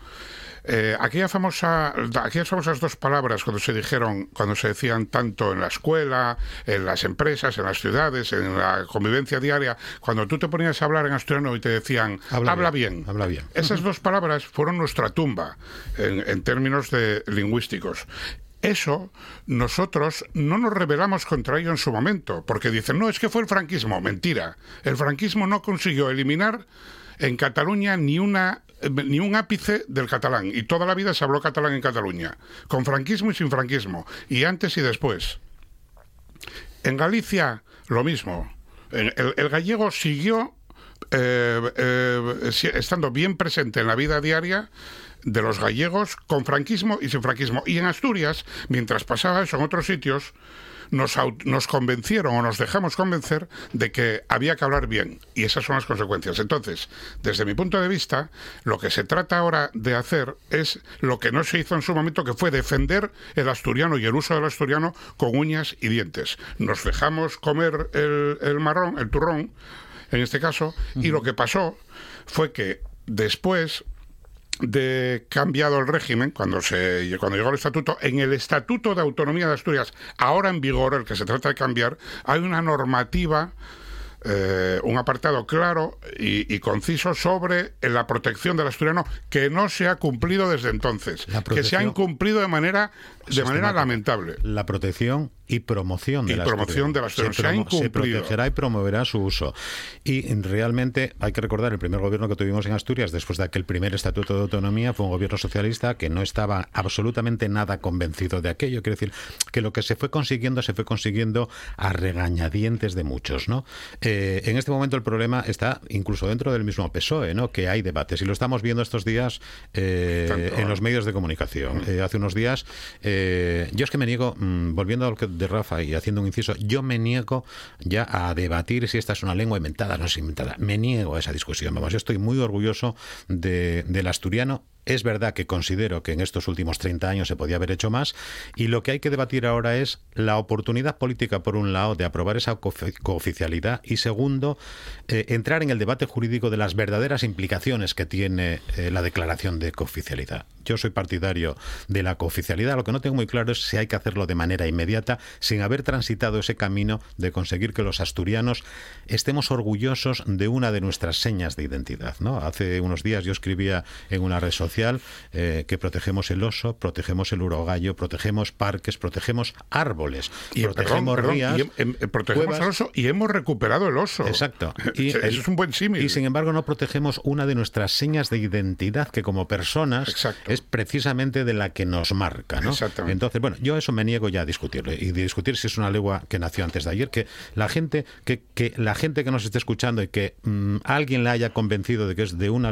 eh, aquella famosa, aquellas famosas dos palabras cuando se dijeron, cuando se decían tanto en la escuela, en las empresas, en las ciudades, en la convivencia diaria, cuando tú te ponías a hablar en asturiano y te decían habla, bien, Habla bien. esas dos palabras fueron nuestra tumba en, en términos de lingüísticos. Eso nosotros no nos rebelamos contra ello en su momento, porque dicen, no, es que fue el franquismo. Mentira. El franquismo no consiguió eliminar en Cataluña ni una ni un ápice del catalán y toda la vida se habló catalán en Cataluña, con franquismo y sin franquismo, y antes y después. En Galicia, lo mismo. El, gallego siguió eh, eh, estando bien presente en la vida diaria de los gallegos con franquismo y sin franquismo. Y en Asturias, mientras pasaba eso en otros sitios, nos, nos convencieron o nos dejamos convencer de que había que hablar bien. Y esas son las consecuencias. Entonces, desde mi punto de vista, lo que se trata ahora de hacer es lo que no se hizo en su momento, que fue defender el asturiano y el uso del asturiano con uñas y dientes. Nos dejamos comer el, el marrón, el turrón, en este caso, y lo que pasó fue que después de cambiado el régimen, cuando, se, cuando llegó el estatuto, en el Estatuto de Autonomía de Asturias, ahora en vigor, el que se trata de cambiar, hay una normativa, eh, un apartado claro y, y conciso sobre la protección del asturiano que no se ha cumplido desde entonces, que se ha incumplido de manera, de manera lamentable. La protección y promoción Y de la promoción del asturiano. Se promo- se protegerá y promoverá su uso. Y realmente hay que recordar el primer gobierno que tuvimos en Asturias después de aquel primer estatuto de autonomía fue un gobierno socialista que no estaba absolutamente nada convencido de aquello. Quiere decir que lo que se fue consiguiendo se fue consiguiendo a regañadientes de muchos, ¿no? Eh, en este momento el problema está incluso dentro del mismo PSOE, ¿no? Que hay debates y lo estamos viendo estos días eh, Tanto, en ¿eh? los medios de comunicación. Eh, hace unos días, eh, yo es que me niego, mm, volviendo a lo que de Rafa y haciendo un inciso, yo me niego ya a debatir si esta es una lengua inventada o no es inventada. Me niego a esa discusión. Vamos, yo estoy muy orgulloso de, del asturiano. Es verdad que considero que en estos últimos 30 años se podía haber hecho más y lo que hay que debatir ahora es la oportunidad política, por un lado, de aprobar esa coofi- cooficialidad y segundo, eh, entrar en el debate jurídico de las verdaderas implicaciones que tiene eh, la declaración de cooficialidad. Yo soy partidario de la cooficialidad, lo que no tengo muy claro es si hay que hacerlo de manera inmediata, sin haber transitado ese camino de conseguir que los asturianos estemos orgullosos de una de nuestras señas de identidad. ¿no? Hace unos días yo escribía en una red social eh, que protegemos el oso, protegemos el urogallo, protegemos parques, protegemos árboles, Y, protegemos perdón, rías. y hem- hem- protegemos cuevas. al oso y hemos recuperado el oso. Exacto. Y, Eso es un buen símil. Y sin embargo no protegemos una de nuestras señas de identidad que como personas Exacto. es precisamente de la que nos marca. ¿no? Exactamente. Entonces, bueno, yo eso me niego ya a discutirlo y de discutir si es una lengua que nació antes de ayer, que la gente que, que la gente que nos esté escuchando y que mm, alguien la haya convencido de que es de una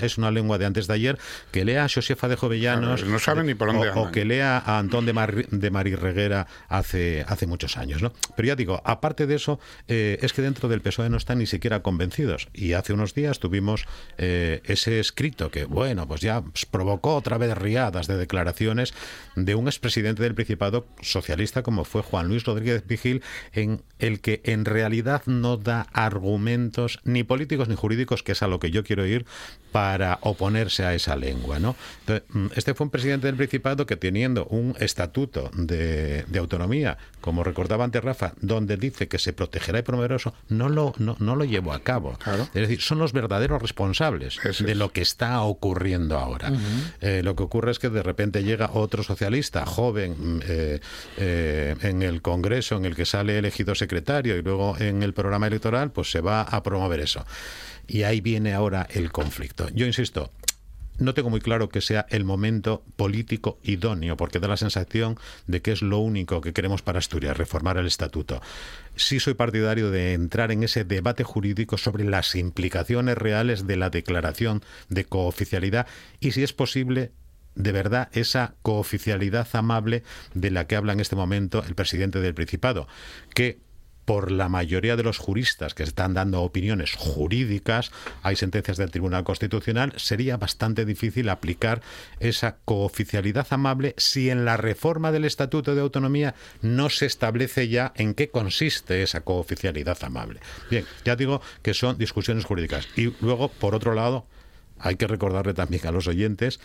es una lengua de antes de ayer, que lea a Josefa de Jovellanos, no saben ni por dónde o- que lea a Antón de, Mar- de Mari Reguera hace, hace muchos años. ¿no? Pero ya digo, aparte de eso, eh, es que dentro del PSOE no están ni siquiera convencidos. Y hace unos días tuvimos eh, ese escrito que, bueno, pues ya pues, provocó otra vez riadas de declaraciones de un expresidente del Principado socialista como fue Juan Luis Rodríguez Vigil, en el que en realidad no da argumentos ni políticos ni jurídicos, que es a lo que yo quiero ir, para oponerse a esa lengua. ¿no? Entonces, mm, este fue un presidente del Principado que teniendo un estatuto de, de autonomía, como recordaba antes Rafa, donde dice que se protegerá y promoverá eso, no lo, no, no lo llevó a cabo. Claro. Es decir, son los verdaderos responsables Eso de es. lo que está ocurriendo ahora. Eh, lo que ocurre es que de repente llega otro socialista joven mm, eh, eh, en el Congreso en el que sale elegido secretario y luego en el programa electoral, pues se va a promover eso. Y ahí viene ahora el conflicto. Yo insisto, no tengo muy claro que sea el momento político idóneo, porque da la sensación de que es lo único que queremos para Asturias, reformar el estatuto. Sí soy partidario de entrar en ese debate jurídico sobre las implicaciones reales de la declaración de cooficialidad y, si es posible, de verdad esa cooficialidad amable de la que habla en este momento el presidente del Principado, que por la mayoría de los juristas que están dando opiniones jurídicas, hay sentencias del Tribunal Constitucional, sería bastante difícil aplicar esa cooficialidad amable si en la reforma del Estatuto de Autonomía no se establece ya en qué consiste esa cooficialidad amable. Bien, ya digo que son discusiones jurídicas. Y luego, por otro lado, hay que recordarle también a los oyentes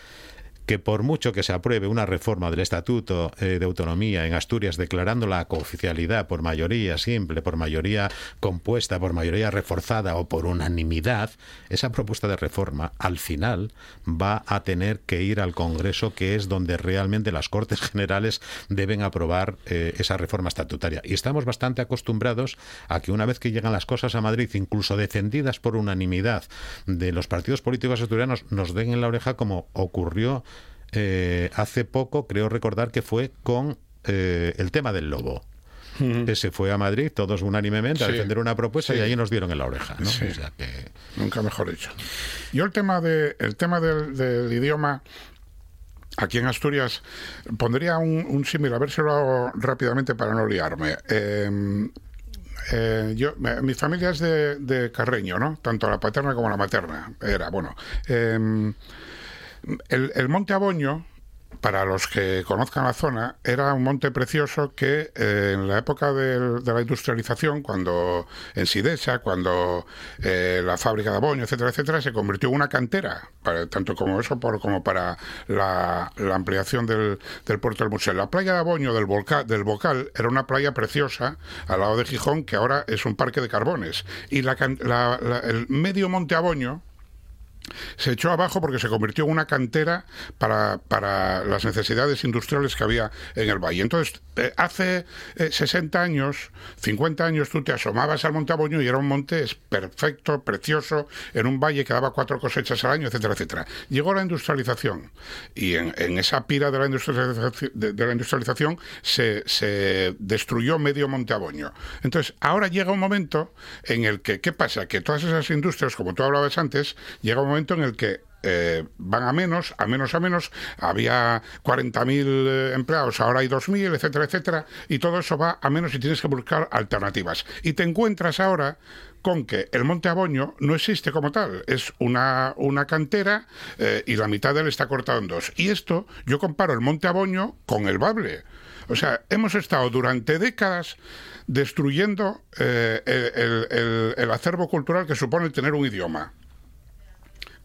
que por mucho que se apruebe una reforma del Estatuto eh, de Autonomía en Asturias declarando la cooficialidad por mayoría simple, por mayoría compuesta, por mayoría reforzada o por unanimidad, esa propuesta de reforma al final va a tener que ir al Congreso, que es donde realmente las Cortes Generales deben aprobar eh, esa reforma estatutaria. Y estamos bastante acostumbrados a que una vez que llegan las cosas a Madrid, incluso defendidas por unanimidad de los partidos políticos asturianos, nos den en la oreja como ocurrió eh, hace poco, creo recordar que fue con eh, el tema del lobo. Se fue a Madrid todos unánimemente a Sí. defender una propuesta Sí. y allí nos dieron en la oreja. ¿no? Sí. O sea que- Nunca mejor dicho. Yo el tema de el tema del, del idioma aquí en Asturias pondría un, un símil, a ver si lo hago rápidamente para no liarme. Eh, eh, yo, mi familia es de, de Carreño, ¿no? Tanto la paterna como la materna. Era, bueno. eh, el, el Monte Aboño, para los que conozcan la zona, era un monte precioso que eh, en la época del- de la industrialización, cuando en Sidesa, cuando eh, la fábrica de Aboño, etcétera, etcétera, se convirtió en una cantera, para- tanto como eso por, como para la, ampliación del, del puerto del museo. La playa de Aboño del, volca- del Bocal era una playa preciosa al lado de Gijón, que ahora es un parque de carbones. Y la- la- el medio monte Aboño, se echó abajo porque se convirtió en una cantera para, para las necesidades industriales que había en el valle. Entonces, eh, hace eh, 60 años, 50 años, tú te asomabas al Monte Aboño y era un monte perfecto, precioso, en un valle que daba cuatro cosechas al año, etcétera, etcétera. Llegó la industrialización y en, esa pira de la industrialización, de, de la industrialización se, se destruyó medio Monte Aboño. Entonces, ahora llega un momento en el que, ¿qué pasa? Que todas esas industrias, como tú hablabas antes, llega un momento en el que eh, van a menos, a menos, a menos. Había 40.000 eh, empleados, ahora hay 2.000, etcétera, etcétera. Y todo eso va a menos y tienes que buscar alternativas. Y te encuentras ahora con que el Monte Aboño no existe como tal. Es una, una cantera eh, y la mitad de él está cortado en dos. Y esto, yo comparo el Monte Aboño con el Bable. O sea, hemos estado durante décadas destruyendo el, el- acervo cultural que supone tener un idioma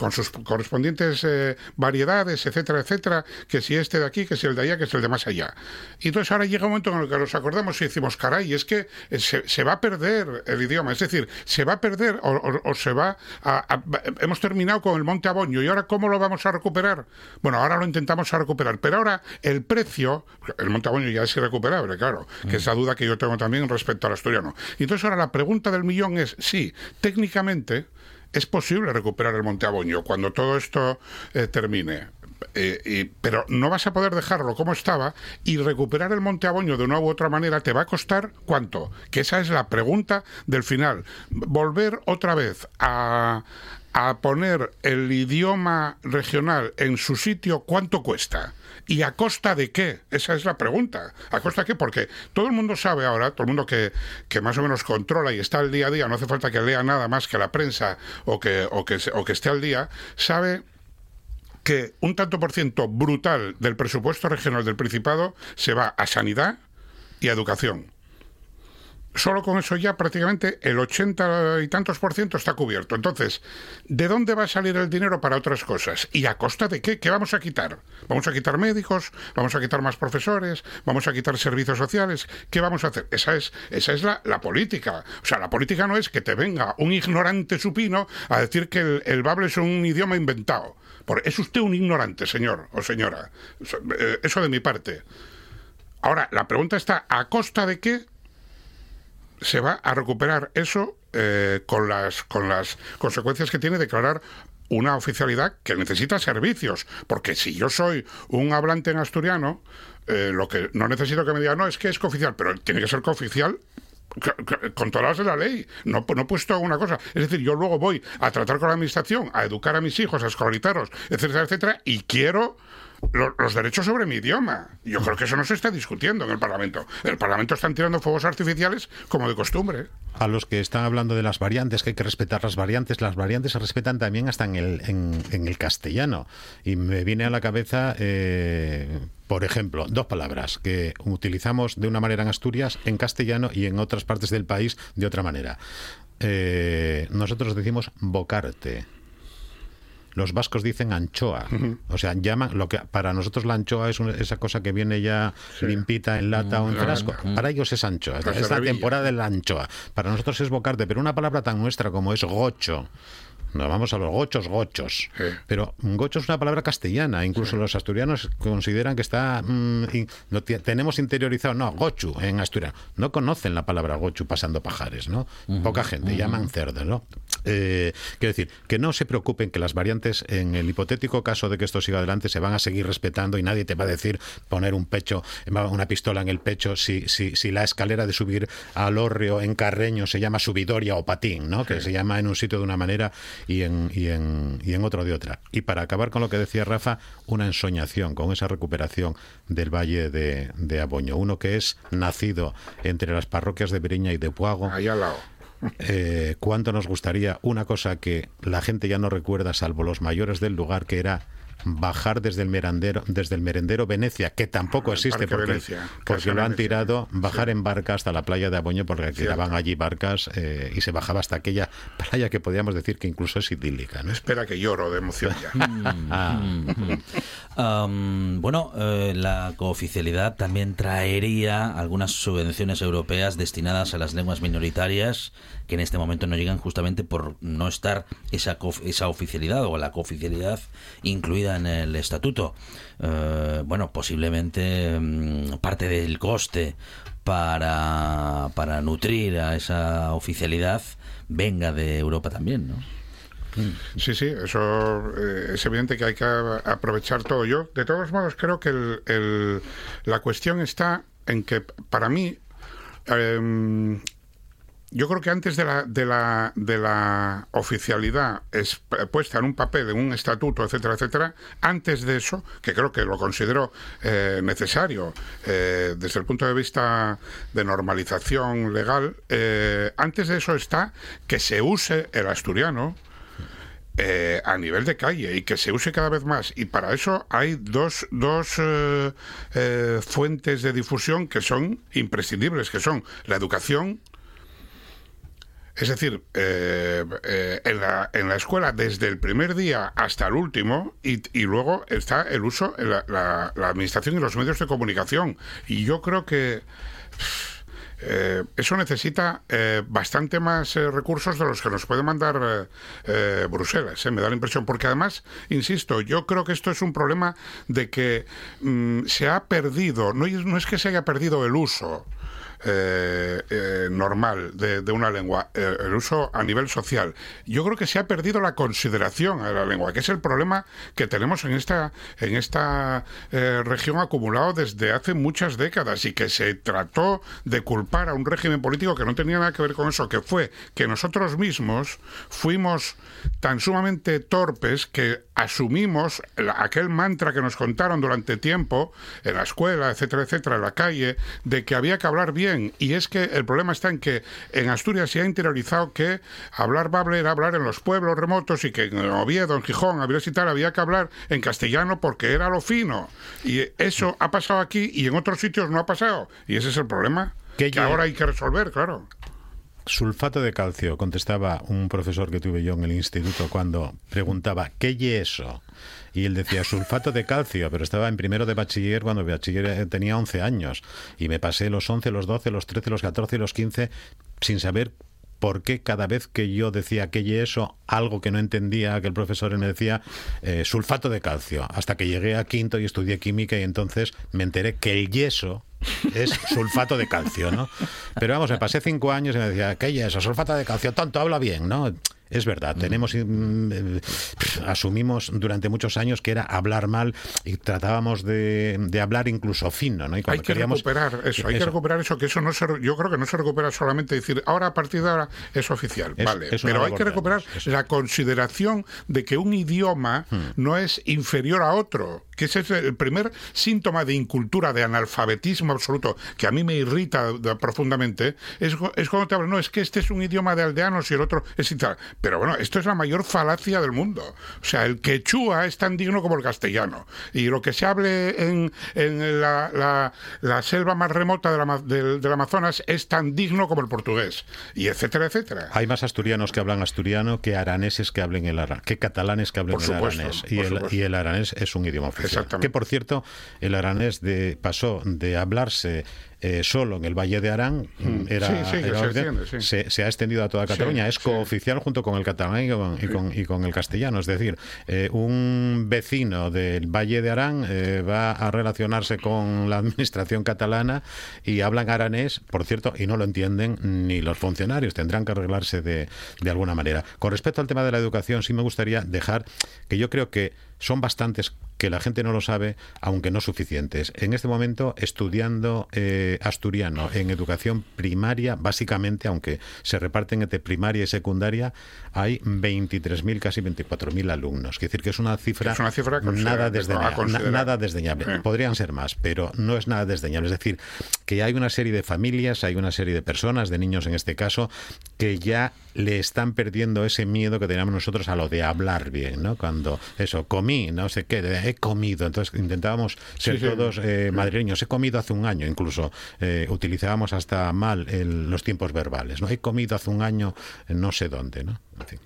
con sus correspondientes eh, variedades, etcétera, etcétera, que si este de aquí, que si el de allá, que si el de más allá. Y entonces ahora llega un momento en el que nos acordamos y decimos, caray, es que eh, se, va a perder el idioma, es decir, se va a perder o, se va a, a- Hemos terminado con el Monte Aboño y ahora ¿cómo lo vamos a recuperar? Bueno, ahora lo intentamos a recuperar, pero ahora el precio, el Monte Aboño ya es irrecuperable, claro, que es la duda que yo tengo también respecto al asturiano. Y entonces ahora la pregunta del millón es, sí, técnicamente es posible recuperar el Monte Aboño cuando todo esto eh, termine. Eh, pero no vas a poder dejarlo como estaba y recuperar el Monte Aboño de una u otra manera te va a costar cuánto. Que esa es la pregunta del final. Volver otra vez a, a poner el idioma regional en su sitio, ¿cuánto cuesta? ¿Y a costa de qué? Esa es la pregunta. ¿A costa de qué? Porque todo el mundo sabe ahora, todo el mundo que, que más o menos controla y está al día a día, no hace falta que lea nada más que la prensa o que, o que, o que esté al día, sabe que un tanto por ciento brutal del presupuesto regional del Principado se va a sanidad y a educación. Solo con eso ya prácticamente el 80 y tantos por ciento está cubierto. Entonces, ¿de dónde va a salir el dinero para otras cosas? ¿Y a costa de qué? ¿Qué vamos a quitar? ¿Vamos a quitar médicos? ¿Vamos a quitar más profesores? ¿Vamos a quitar servicios sociales? ¿Qué vamos a hacer? Esa es, esa es la, la política. O sea, la política no es que te venga un ignorante supino a decir que el, el bable es un idioma inventado. Por, es usted un ignorante, señor o señora. Eh, eso de mi parte. Ahora, la pregunta está, ¿a costa de qué se va a recuperar eso eh, con, las, con las consecuencias que tiene declarar una oficialidad que necesita servicios. Porque si yo soy un hablante en asturiano, eh, lo que no necesito que me digan, no, es que es cooficial, pero tiene que ser cooficial c- c- controlados de la ley, no, no he puesto una cosa. Es decir, yo luego voy a tratar con la administración, a educar a mis hijos, a escolarizarlos, etcétera, etcétera, y quiero lo- los derechos sobre mi idioma. Yo creo que eso no se está discutiendo en el Parlamento. En el Parlamento están tirando fuegos artificiales como de costumbre. A los que están hablando de las variantes, que hay que respetar las variantes, las variantes se respetan también hasta en el, en, en el castellano. Y me viene a la cabeza, eh, por ejemplo, dos palabras que utilizamos de una manera en Asturias, en castellano y en otras partes del país de otra manera. Eh, nosotros decimos bocarte. Los vascos dicen anchoa, o sea, llaman lo que para nosotros la anchoa es una- esa cosa que viene ya limpita en lata o en frasco. Para ellos es anchoa, es, Pues la temporada de la anchoa. Para nosotros es bocarte, pero una palabra tan nuestra como es gocho. Nos vamos a los gochos, gochos. Sí. Pero gocho es una palabra castellana. Incluso los asturianos consideran que está. mm, no tenemos interiorizado. No, gochu en asturiano. No conocen la palabra gochu pasando pajares, ¿no? Poca gente. Llaman cerdo, ¿no? Eh, quiero decir, que no se preocupen que las variantes, en el hipotético caso de que esto siga adelante, se van a seguir respetando y nadie te va a decir poner un pecho, una pistola en el pecho si, si, si la escalera de subir al hórreo en Carreño se llama subidoria o patín, ¿no? Que se llama en un sitio de una manera y en, y, en, y en otro de otra. Y para acabar con lo que decía Rafa, una ensoñación con esa recuperación del Valle de, de Aboño. Uno que es nacido entre las parroquias de Beriña y de Puago. Ahí al lado. Eh, cuánto nos gustaría una cosa que la gente ya no recuerda, salvo los mayores del lugar, que era bajar desde el merendero, desde el merendero Venecia, que tampoco El existe porque, Venecia, porque lo han Venecia. tirado, bajar en barca hasta la playa de Aboño, porque Cierto. tiraban allí barcas eh, y se bajaba hasta aquella playa que podíamos decir que incluso es idílica. ¿no? Espera que lloro de emoción ya. Ah, Am, bueno, eh, la cooficialidad también traería algunas subvenciones europeas destinadas a las lenguas minoritarias que en este momento no llegan justamente por no estar esa, esa oficialidad o la cooficialidad incluida en el estatuto. Eh, bueno, posiblemente mm, parte del coste para, para nutrir a esa oficialidad venga de Europa también, ¿no? Sí, sí, eso eh, es evidente que hay que aprovechar todo. Yo, de todos modos, creo que el- el- la cuestión está en que, para mí, em, yo creo que antes de la, de la, de la oficialidad p- puesta en un papel, en un estatuto, etcétera, etcétera, antes de eso, que creo que lo considero eh, necesario eh, desde el punto de vista de normalización legal, eh, antes de eso está que se use el asturiano eh, a nivel de calle y que se use cada vez más. Y para eso hay dos, dos eh, eh, fuentes de difusión que son imprescindibles, que son la educación. Es decir, eh, eh, en, la, en la escuela desde el primer día hasta el último y, luego está el uso, la, la- la administración y los medios de comunicación. Y yo creo que eh, eso necesita eh, bastante más eh, recursos de los que nos puede mandar eh, eh, Bruselas, eh, me da la impresión. Porque además, insisto, yo creo que esto es un problema de que mm, se ha perdido, no es que se haya perdido el uso. Eh, eh, normal de, de una lengua, eh, el uso a nivel social. Yo creo que se ha perdido la consideración a la lengua, que es el problema que tenemos en esta, en esta región acumulado desde hace muchas décadas y que se trató de culpar a un régimen político que no tenía nada que ver con eso, que fue que nosotros mismos fuimos tan sumamente torpes que asumimos aquel mantra que nos contaron durante tiempo en la escuela, etcétera, etcétera, en la calle, de que había que hablar bien. Y es que el problema está en que en Asturias se ha interiorizado que hablar bable era hablar en los pueblos remotos y que en Oviedo, en Gijón, Avilés y tal, había que hablar en castellano porque era lo fino. Y eso ha pasado aquí y en otros sitios no ha pasado. Y ese es el problema Que que ahora hay que resolver, claro. Sulfato de calcio, contestaba un profesor que tuve yo en el instituto cuando preguntaba, ¿qué y eso? Y él decía, sulfato de calcio, pero estaba en primero de bachiller cuando bachiller eh, tenía 11 años. Y me pasé los 11, los 12, los 13, los 14 y los 15 sin saber por qué cada vez que yo decía que y eso, algo que no entendía, que el profesor me decía, eh, sulfato de calcio. Hasta que llegué a quinto y estudié química y entonces me enteré que el yeso es sulfato de calcio, ¿no? Pero vamos, me pasé cinco años y me decía, ¿qué yeso? Sulfato de calcio, tonto, habla bien, ¿no? Es verdad, tenemos eh, asumimos durante muchos años que era hablar mal y tratábamos de, de hablar incluso fino, ¿no? Y Hay que queríamos- recuperar eso, hay que recuperar eso, que eso no se, yo creo que no se recupera solamente decir, ahora a partir de ahora es oficial, Es- vale, es pero hay que recuperar la consideración de que un idioma Hmm. no es inferior a otro, que ese es el primer síntoma de incultura, de analfabetismo absoluto, que a mí me irrita de- profundamente, es, cu- es cuando te hablan, no, es que este es un idioma de aldeanos y el otro es tal. Pero bueno, esto es la mayor falacia del mundo. O sea, el quechua es tan digno como el castellano. Y lo que se hable en, en la, la- la selva más remota del, Ama- del- del Amazonas es tan digno como el portugués. Y etcétera, etcétera. Hay más asturianos que hablan asturiano que araneses que hablen el aranés, que catalanes que hablen Por el supuesto, aranés. Y el, y el aranés es un idioma oficial. Exactamente. Que por cierto, el aranés de, pasó de hablarse eh, solo en el Valle de Arán, era, Sí, sí, que era se oficial, extiende, sí. se, se ha extendido a toda Cataluña. es cooficial junto con el catalán y con, y con- y con el castellano. Es decir, eh, un vecino del Valle de Arán eh, va a relacionarse con la administración catalana y hablan aranés, por cierto, y no lo entienden ni los funcionarios. Tendrán que arreglarse de, de alguna manera. Con respecto al tema de la educación, sí me gustaría dejar que yo creo que son bastantes que la gente no lo sabe, aunque no suficientes. En este momento, estudiando eh, asturiano en educación primaria, básicamente, aunque se reparten entre primaria y secundaria, hay 23.000, casi 24.000 alumnos. Es decir, que es una cifra, Es una cifra considera- nada, desdeñable, nada desdeñable. Podrían ser más, pero no es nada desdeñable. Es decir, que hay una serie de familias, hay una serie de personas, de niños en este caso, que ya le están perdiendo ese miedo que teníamos nosotros a lo de hablar bien, ¿no? Cuando eso, comí, no sé qué, he comido. Entonces intentábamos ser Sí, sí. todos eh, madrileños. He comido hace un año, incluso eh, utilizábamos hasta mal el- los tiempos verbales, ¿no? He comido hace un año en no sé dónde, ¿no? En fin.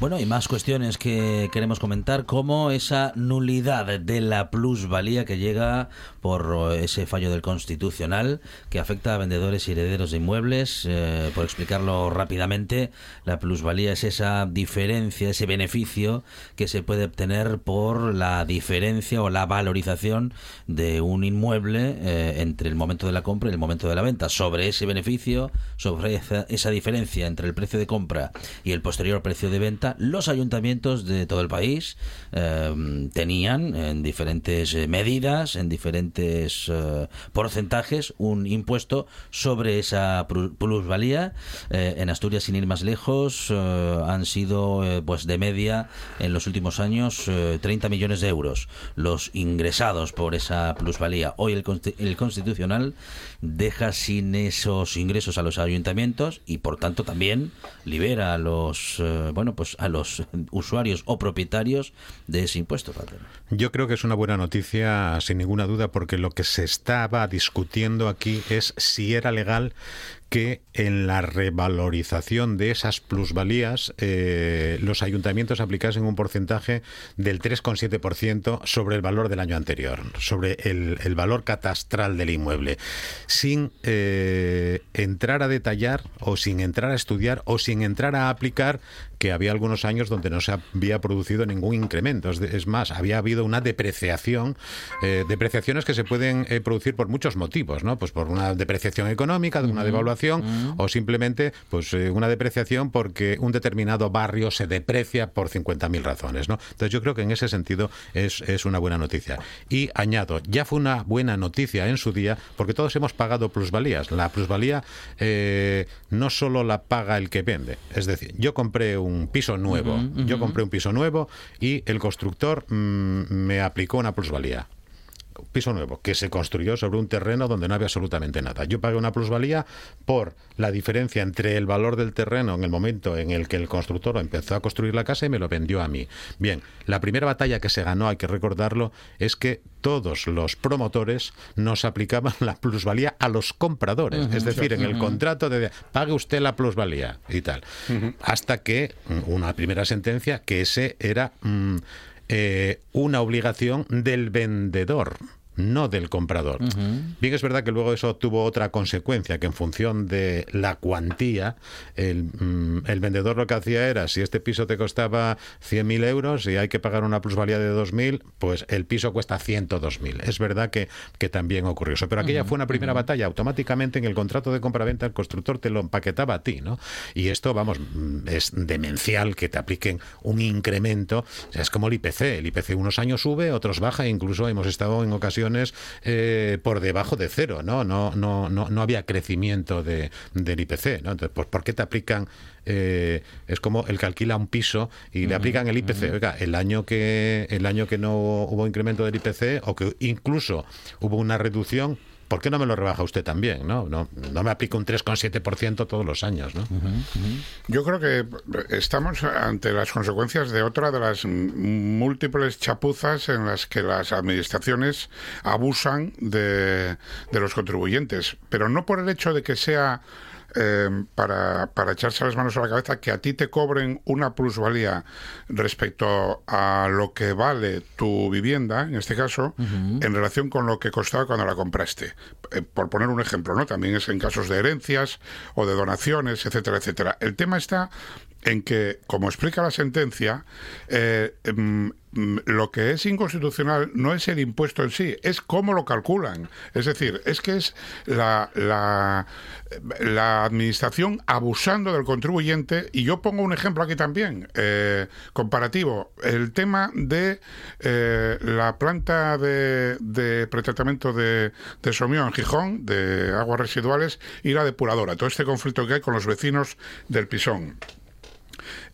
Bueno, y más cuestiones que queremos comentar, como esa nulidad de la plusvalía que llega por eh, ese fallo del Constitucional que afecta a vendedores y herederos de inmuebles. Eh, por explicarlo rápidamente, la plusvalía es esa diferencia, ese beneficio que se puede obtener por la diferencia o la valorización de un inmueble eh, entre el momento de la compra y el momento de la venta. Sobre ese beneficio, sobre esa, esa diferencia entre el precio de compra y el posterior precio de venta, los ayuntamientos de todo el país eh, tenían en diferentes eh, medidas, en diferentes eh, porcentajes, un impuesto sobre esa plusvalía. En Asturias, sin ir más lejos, han sido pues de media en los últimos años eh, 30 millones de euros los ingresados por esa plusvalía. Hoy el, el Constitucional deja sin esos ingresos a los ayuntamientos y por tanto también libera a los eh, pues a los usuarios o propietarios de ese impuesto. Yo creo que es una buena noticia, sin ninguna duda, porque lo que se estaba discutiendo aquí es si era legal que en la revalorización de esas plusvalías eh, los ayuntamientos aplicasen un porcentaje del 3,7% sobre el valor del año anterior, sobre el, el valor catastral del inmueble, sin eh, entrar a detallar o sin entrar a estudiar o sin entrar a aplicar que había algunos años donde no se había producido ningún incremento. Es, más, había habido una depreciación, eh, depreciaciones que se pueden eh, producir por muchos motivos, ¿no? Pues por una depreciación económica, de una devaluación, o simplemente pues eh, una depreciación porque un determinado barrio se deprecia por 50.000 razones, ¿no? Entonces yo creo que en ese sentido es, es una buena noticia. Y añado, ya fue una buena noticia en su día porque todos hemos pagado plusvalías. La plusvalía no solo la paga el que vende, es decir, yo compré un piso nuevo, yo compré un piso nuevo y el constructor mm, me aplicó una plusvalía piso nuevo que se construyó sobre un terreno donde no había absolutamente nada. Yo pagué una plusvalía por la diferencia entre el valor del terreno en el momento en el que el constructor empezó a construir la casa y me lo vendió a mí. Bien, la primera batalla que se ganó, hay que recordarlo, es que todos los promotores nos aplicaban la plusvalía a los compradores. es decir, en el contrato de pague usted la plusvalía y tal. Hasta que mm, una primera sentencia que ese era mm, eh, una obligación del vendedor no del comprador. Bien, es verdad que luego eso tuvo otra consecuencia, que en función de la cuantía, el, mm, el vendedor lo que hacía era, si este piso te costaba 100.000 euros y hay que pagar una plusvalía de 2.000, pues el piso cuesta 102.000. Es verdad que, que también ocurrió eso. Pero aquella fue una primera batalla. Automáticamente en el contrato de compra-venta el constructor te lo empaquetaba a ti, ¿no? Y esto, vamos, mm, es demencial que te apliquen un incremento. O sea, es como el IPC. El IPC unos años sube, otros baja, e incluso hemos estado en ocasiones eh, por debajo de cero, ¿no? No, no, no, no había crecimiento de, del IPC, ¿no? Entonces, pues, ¿por qué te aplican? eh, es como el que alquila un piso y le aplican el IPC. Oiga, el año que el año que no hubo incremento del IPC o que incluso hubo una reducción, ¿por qué no me lo rebaja usted también? No, no, no me aplica un 3,7% todos los años, ¿no? Yo creo que estamos ante las consecuencias de otra de las múltiples chapuzas en las que las administraciones abusan de, de los contribuyentes, pero no por el hecho de que sea eh, para, para echarse las manos a la cabeza que a ti te cobren una plusvalía respecto a lo que vale tu vivienda, en este caso, en relación con lo que costaba cuando la compraste. Eh, por poner un ejemplo, ¿no? También es en casos de herencias o de donaciones, etcétera, etcétera. El tema está en que, como explica la sentencia, eh, mm, mm, lo que es inconstitucional no es el impuesto en sí, es cómo lo calculan. Es decir, es que es la, la, la administración abusando del contribuyente. Y yo pongo un ejemplo aquí también, eh, comparativo. El tema de eh, la planta de, de pretratamiento de, de Somio en Gijón, de aguas residuales, y la depuradora. Todo este conflicto que hay con los vecinos del Pisón.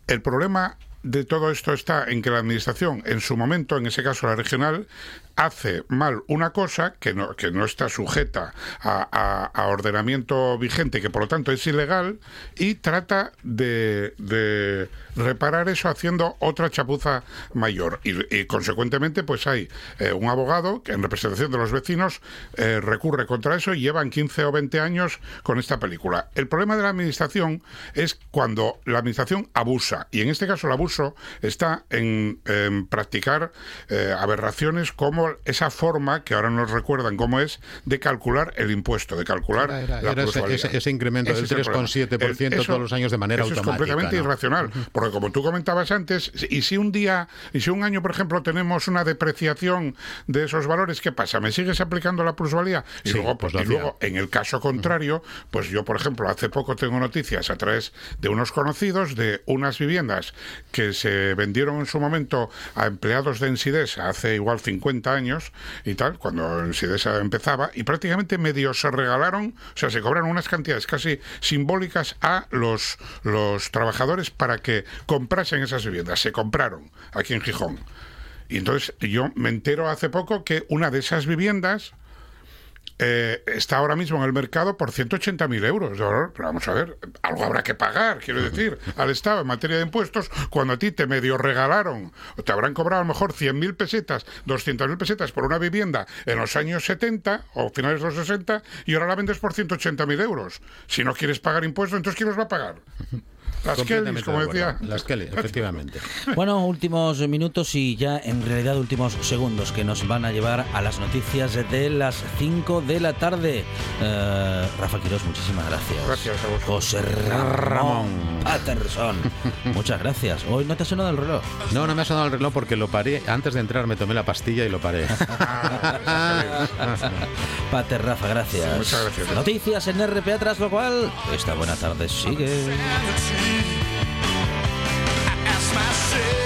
El problema de todo esto está en que la administración, en su momento, en ese caso la regional, hace mal una cosa que no, que no está sujeta a, a- ordenamiento vigente, que por lo tanto es ilegal, y trata de, de reparar eso haciendo otra chapuza mayor. Y, consecuentemente, pues hay eh, un abogado que en representación de los vecinos eh, recurre contra eso y llevan 15 o 20 años con esta película. El problema de la administración es cuando la administración abusa, y en este caso el abuso está en, en practicar eh, aberraciones como esa forma, que ahora nos recuerdan cómo es, de calcular el impuesto, de calcular Era- era- la era ese- ese- ese incremento del es el problema. 3,7% El- eso- todos los años de manera eso automática, Es completamente ¿no? irracional, porque como tú comentabas antes, y si un día, y si un año, por ejemplo, tenemos una depreciación de esos valores, ¿qué pasa? ¿Me sigues aplicando la plusvalía? Y Sí, luego, pues y luego, en el caso contrario, pues yo, por ejemplo, hace poco tengo noticias a través de unos conocidos de unas viviendas que se vendieron en su momento a empleados de Ensidesa hace igual 50 años y tal, cuando Ensidesa empezaba, y prácticamente medio se regalaron, o sea, se cobraron unas cantidades casi simbólicas a los, los trabajadores para que comprasen esas viviendas. Se compraron aquí en Gijón. Y entonces yo me entero hace poco que una de esas viviendas eh, está ahora mismo en el mercado por 180.000 euros. Pero vamos a ver, algo habrá que pagar, quiero decir, al Estado en materia de impuestos, cuando a ti te medio regalaron, o te habrán cobrado a lo mejor 100.000 pesetas, 200.000 pesetas por una vivienda en los años 70 o finales de los 60 y ahora la vendes por 180.000 euros. Si no quieres pagar impuestos, entonces ¿quién los va a pagar? Las Kellys, como decía. Las Kelly, efectivamente. Bueno, últimos minutos y ya en realidad últimos segundos que nos van a llevar a las noticias de las 5 de la tarde. Eh, Rafa Quirós, muchísimas gracias. Gracias a vosotros. José Ramón Patterson, muchas gracias. Hoy no te ha sonado el reloj. No, no me ha sonado el reloj porque lo paré. Antes de entrar me tomé la pastilla y lo paré. Pater Rafa, gracias. Muchas gracias. Noticias en RPA, tras lo cual esta buena tarde sigue. I ask myself.